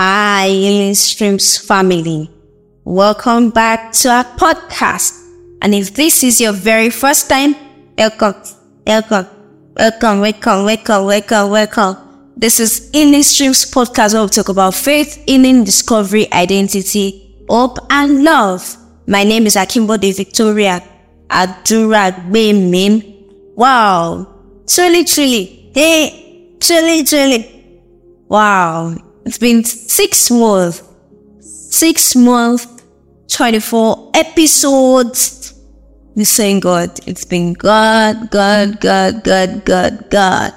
Hi, Healing Streams family. Welcome back to our podcast. And if this is your very first time, welcome, welcome, welcome, welcome, welcome, welcome, welcome. This is Healing Streams podcast where we talk about faith, healing, discovery, identity, hope, and love. My name is Akimbode Victoria Adura Mim. Wow. Truly, truly. Hey, truly, truly. Wow. It's been six months. Six months, 24 episodes. We saying God. It's been God, God, God, God, God, God.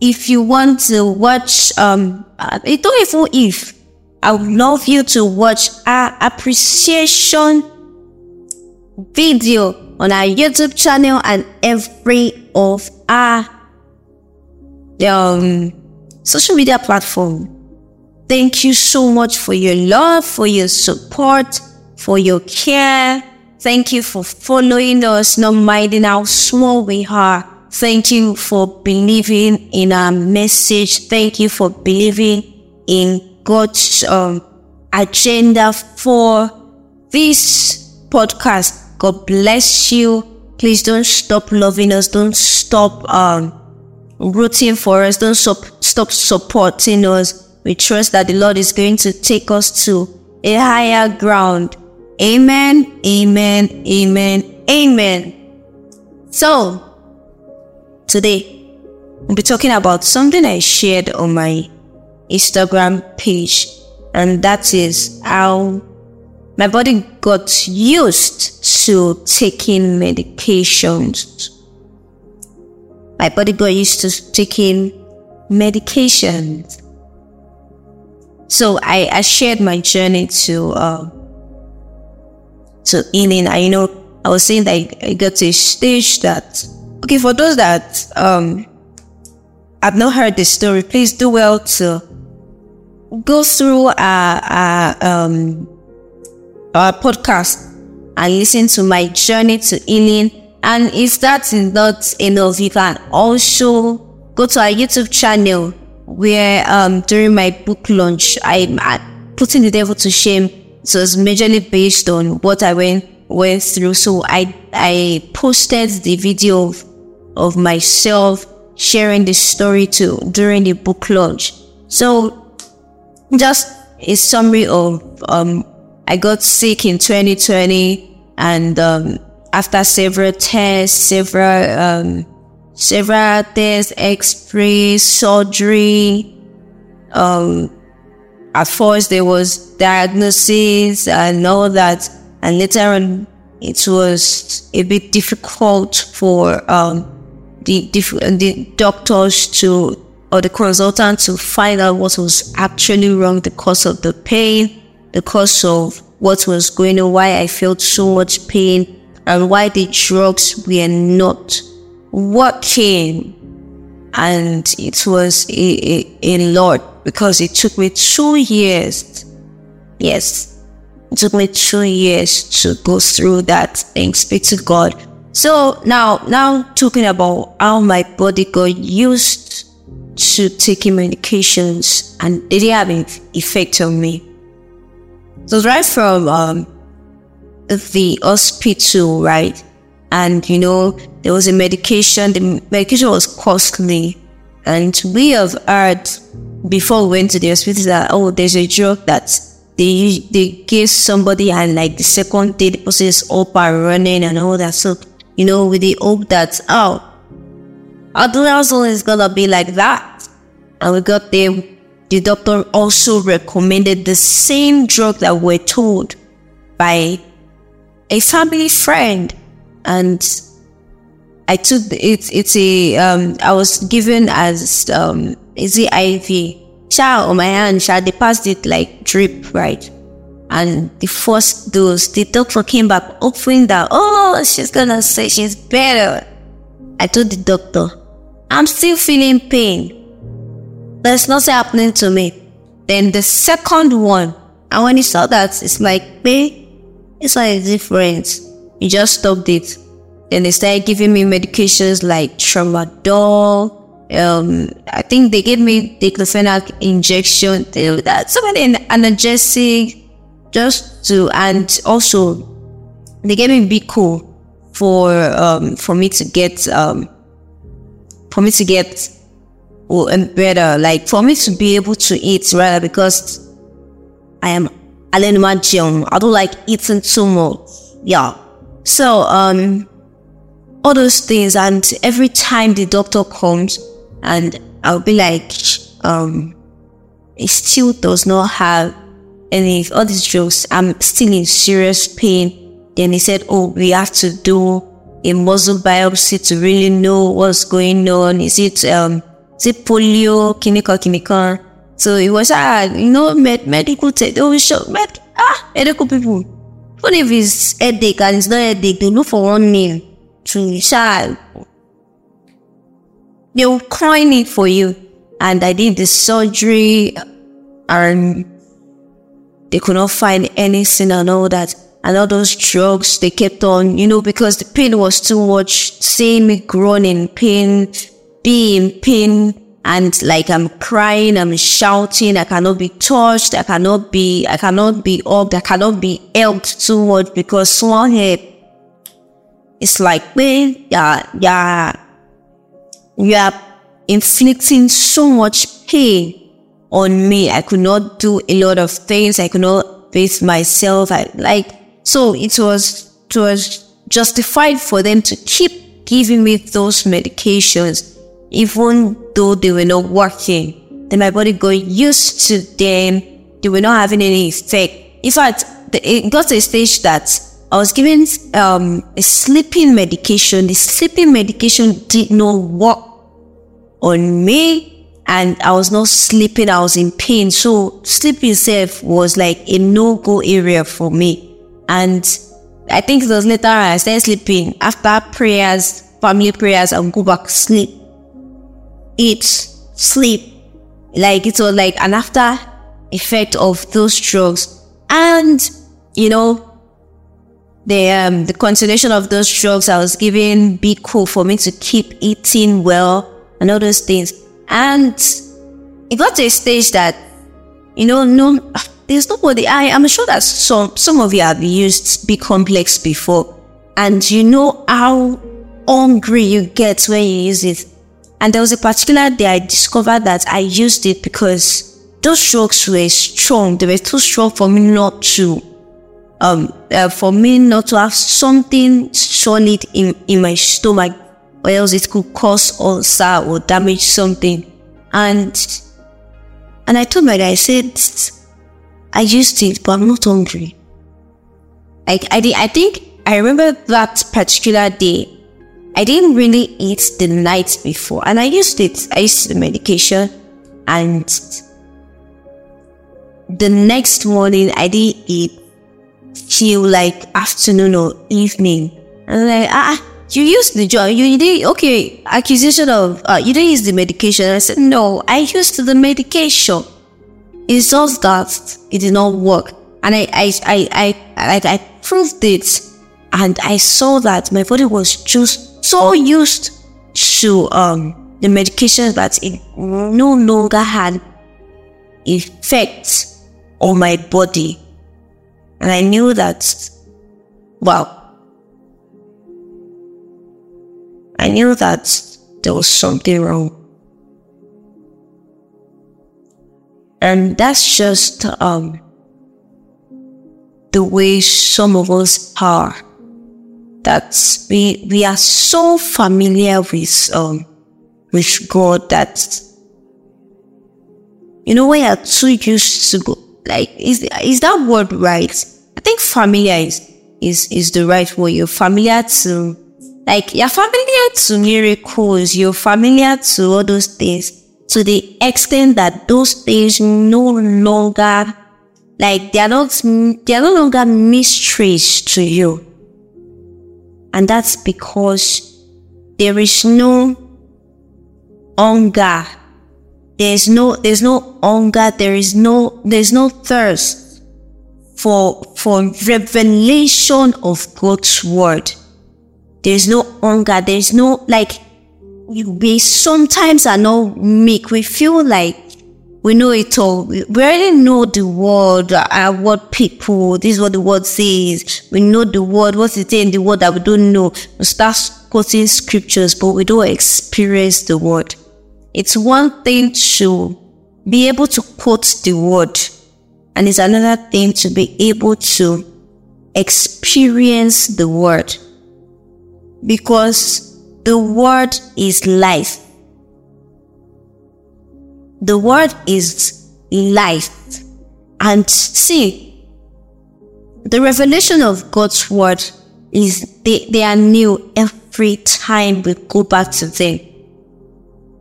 If you want to watch, um, I don't even if, I would love you to watch our appreciation video on our YouTube channel and every of our um, social media platform. Thank you so much for your love, for your support, for your care. Thank you for following us, not minding how small we are. Thank you for believing in our message. Thank you for believing in God's um, agenda for this podcast. God bless you. Please don't stop loving us. Don't stop um, rooting for us. Don't stop, stop supporting us. We trust that the Lord is going to take us to a higher ground. Amen, amen, amen, amen. So, today, we'll be talking about something I shared on my Instagram page, and that is how my body got used to taking medications. My body got used to taking medications. So I, I shared my journey to uh, to healing. I you know I was saying that I, got to a stage that okay for those that um I've not heard the story, please do well to go through our um our podcast and listen to my journey to healing. And if that is not enough, you can also go to our YouTube channel where um during my book launch I'm putting the devil to shame. So it's majorly based on what I went went through. So I I posted the video of, of myself sharing the story to during the book launch. So just a summary of um I got sick in 2020 and um after several tests, several um several tests, x-rays, surgery. Um, at first there was diagnosis and all that, and later on it was a bit difficult for um, the the doctors to or the consultant to find out what was actually wrong, the cause of the pain, the cause of what was going on, why I felt so much pain, and why the drugs were not working and it was a, a, a lot because it took me two years. Yes it took me two years to go through that and speak to god. So now now talking about how my body got used to taking medications and it didn't have an effect on me. So right from um, the hospital right? And you know there was a medication. The medication was costly. And we have heard before we went to the hospital that oh there's a drug that they they gave somebody and like the second day the person is up and running and all that. So you know with the hope that oh adrenaline is gonna be like that. And we got there. The doctor also recommended the same drug that we're told by a family friend. And I took the, it's a um I was given as um is it IV Sha on my hand Sha they passed it like drip right? And the first dose the doctor came back hoping that oh she's gonna say she's better. I told the doctor I'm still feeling pain. There's nothing happening to me. Then the second one and when he saw that it's like hey it's like different. He just stopped it. Then they started giving me medications like tramadol, um, I think they gave me diclofenac injection. That so many analgesic just to, and also they gave me Bico for um for me to get um for me to get better, like for me to be able to eat rather because I am I don't like eating too much. Yeah. So um all those things and every time the doctor comes and I'll be like, um, it still does not have any of all these drugs. I'm still in serious pain. Then he said, Oh, we have to do a muscle biopsy to really know what's going on. Is it um is it polio, chemical, chemical? So it was ah, you know, med- medical. They always show med- ah medical people. Even if it's headache and it's not headache, they look for one name to child. They will coin it for you. And I did the surgery and they could not find anything and all that. And all those drugs, they kept on, you know, because the pain was too much, seeing me groaning pain, being pain, and like I'm crying, I'm shouting, I cannot be touched, I cannot be, I cannot be up, I cannot be helped too much because someone had it's like man, yeah, yeah, you are inflicting so much pain on me. I could not do a lot of things. I could not face myself. I like so it was it was justified for them to keep giving me those medications, even though they were not working. Then my body got used to them. They were not having any effect. In fact, it got to a stage that I was given um, a sleeping medication. The sleeping medication did not work on me and I was not sleeping. I was in pain. So sleeping itself was like a no-go area for me. And I think it was later I started sleeping. After prayers, family prayers, I'll go back sleep. Eat, sleep. Like it was like an after effect of those drugs. And, you know, the um, the continuation of those drugs I was given be cool for me to keep eating well and all those things. And it got to a stage that, you know, no there's nobody I am sure that some some of you have used B complex before and you know how hungry you get when you use it. And there was a particular day I discovered that I used it because those drugs were strong. They were too strong for me not to um, uh, for me not to have something solid in, in my stomach or else it could cause ulcer or damage something. And and I told my dad, I said, I used it, but I'm not hungry. I, I, I think I remember that particular day. I didn't really eat the night before, and I used it. I used the medication, and the next morning I didn't eat till like afternoon or evening. And like, ah, you used the job. You did okay. Accusation of uh, you didn't use the medication. I said, no, I used the medication. It's just that it did not work, and I, I, I, I, like I proved it, and I saw that my body was just so used to um the medication that it no longer had effect on my body and I knew that, well, I knew that there was something wrong. And that's just um, the way some of us are. That we we are so familiar with um with God that you know when you're too used to like is is that word right? I think familiar is is is the right word. You're familiar to like you're familiar to miracles, you're familiar to all those things to the extent that those things no longer like they're not they're no longer mysteries to you. And that's because there is no hunger there's no, there's no hunger. There is no, there's no thirst for, for revelation of God's word. There's no hunger. There's no, like, we sometimes are not meek. We feel like we know it all. We already know the word, uh, what people, this is what the word says. We know the word, what's it in the word that we don't know. We start quoting scriptures, but we don't experience the word. It's one thing to be able to quote the word, and it's another thing to be able to experience the word. Because the word is life. The word is life. And see, the revelation of God's word is they, they are new every time we go back to them.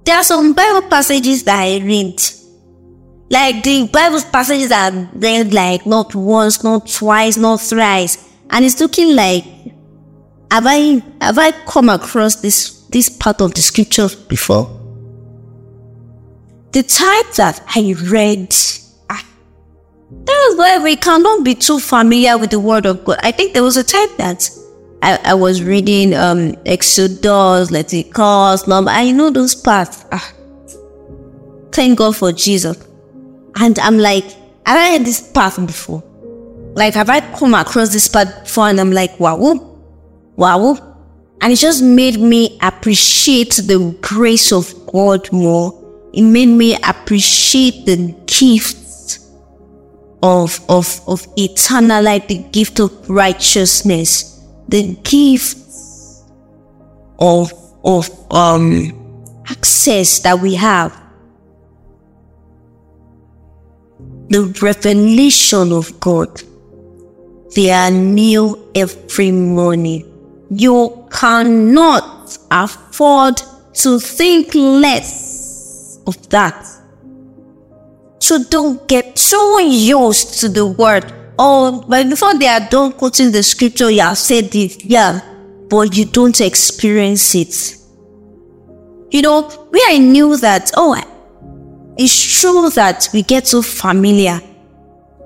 There are some Bible passages that I read. Like the Bible passages that I read like not once, not twice, not thrice. And it's looking like have I have I come across this this part of the scripture before? The type that I read, ah, that is why we cannot be too familiar with the word of God. I think there was a type that I, I was reading um Exodus, Leviticus, Number. I know those parts. Ah, thank God for Jesus. And I'm like, have I heard this part before? Like, have I come across this part before? And I'm like, wow, wow. And it just made me appreciate the grace of God more it made me appreciate the gift of, of, of eternal life, the gift of righteousness, the gift of, of um, access that we have. The revelation of God. They are new every morning. You cannot afford to think less of that. So don't get so used to the word. Oh, but before they are done quoting the scripture, you have said it, yeah, but you don't experience it. You know, where I knew that, oh, it's true that we get so familiar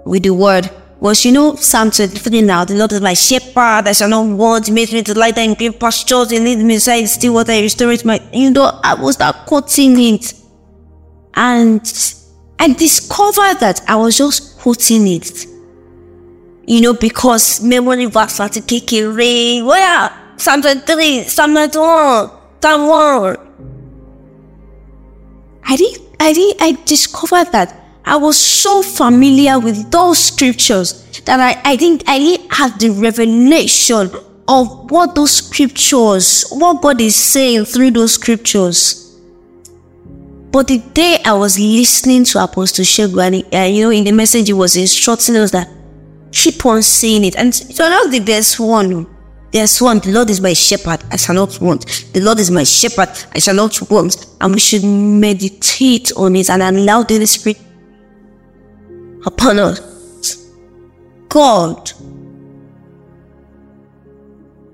with the word was, you know, Psalm 23 now, the Lord is my shepherd, I shall not want, he makes me to lie down in green pastures, he leads me inside still water, he restores my, you know, I was start quoting it. And I discovered that I was just quoting it. You know, because memory verse láti kékeré. Where? Psalm 23, Psalm 91, Psalm 1. I did, I did, I discovered that I was so familiar with those scriptures that I, I think I didn't have the revelation of what those scriptures, what God is saying through those scriptures. But the day I was listening to Apostle Shegun, uh, you know, in the message, he was instructing us that keep on saying it. And so now there's one. There's one. The Lord is my shepherd. I shall not want. The Lord is my shepherd. I shall not want. And we should meditate on it and allow the Spirit upon us. God.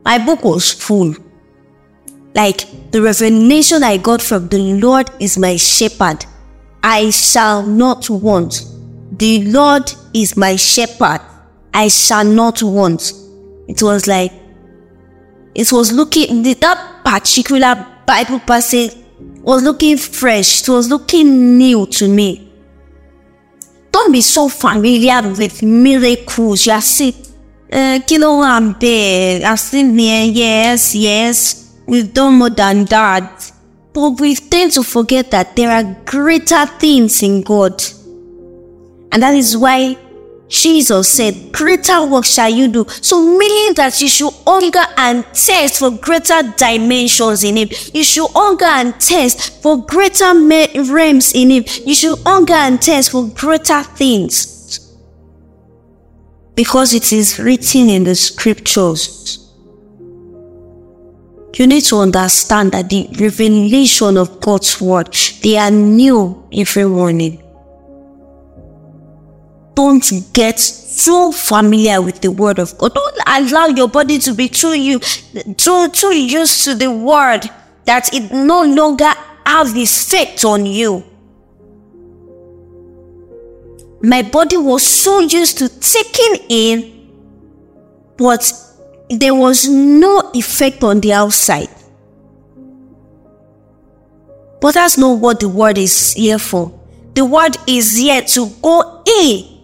My book was full. Like the revelation I got from the Lord is my shepherd. I shall not want. The Lord is my shepherd. I shall not want. It was like, it was looking, that particular Bible passage was looking fresh. It was looking new to me. Don't be so familiar with miracles. You are saying, uh, kilo ambe, I've seen there. yes, yes. We've done more than that. But we tend to forget that there are greater things in God. And that is why Jesus said, Greater work shall you do. So, meaning that you should hunger and test for greater dimensions in Him. You should hunger and test for greater realms in Him. You should hunger and test for greater things. Because it is written in the scriptures. You need to understand that the revelation of God's word, they are new every morning. Don't get too familiar with the word of God. Don't allow your body to be too you too too used to the word that it no longer has effect on you. My body was so used to taking in, but there was no effect on the outside. But that's not what the word is here for. The word is here to go in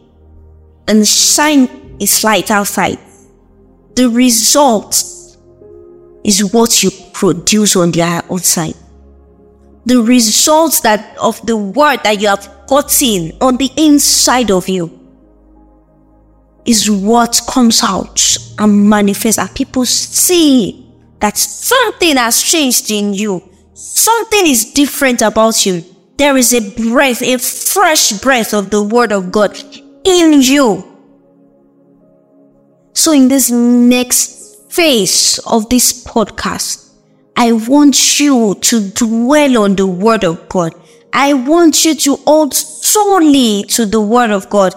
and shine its light outside. The result is what you produce on the outside. The results that of the word that you have gotten on the inside of you is what comes out and manifests and people see that something has changed in you. Something is different about you. There is a breath, a fresh breath of the word of God in you. So in this next phase of this podcast, I want you to dwell on the word of God. I want you to hold solely to the word of God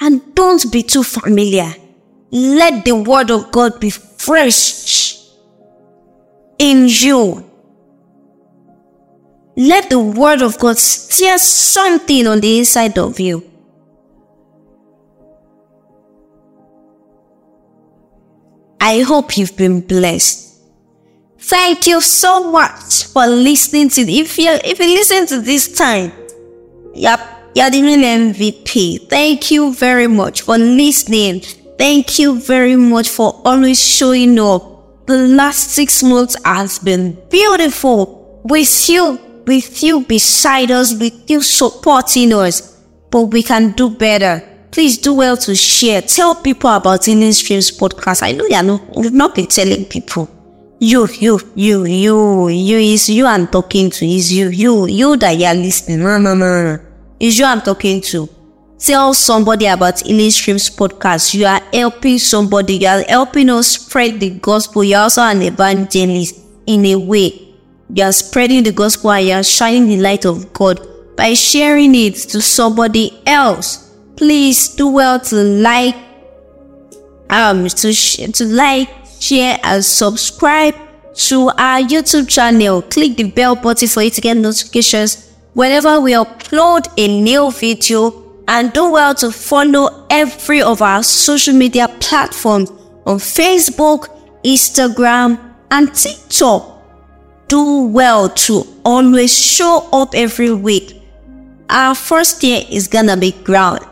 and don't be too familiar. Let the word of God be fresh in you. Let the word of God stir something on the inside of you. I hope you've been blessed. Thank you so much for listening to if you if you listen to this time. Yep you're the real MVP. Thank you very much for listening. Thank you very much for always showing up. The last six months has been beautiful with you, with you beside us, with you supporting us. But we can do better. Please do well to share. Tell people about Healing Streams podcast. I know you're not, you've not been telling people. You, you, you, you, you is you I'm talking to. Is you, you, you that you're listening. No, no, no. Is you I'm talking to. Tell somebody about Healing Streams podcast. You are helping somebody. You are helping us spread the gospel. You're also an evangelist in a way. You are spreading the gospel and you are shining the light of God by sharing it to somebody else. Please do well to like, um, to to like, share, and subscribe to our YouTube channel. Click the bell button for you to get notifications whenever we upload a new video and do well to follow every of our social media platforms on Facebook, Instagram, and TikTok. Do well to always show up every week. Our first year is gonna be ground.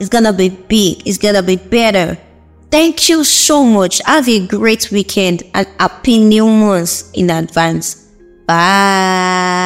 It's gonna be big. It's gonna be better. Thank you so much. Have a great weekend and happy new month in advance. Bye.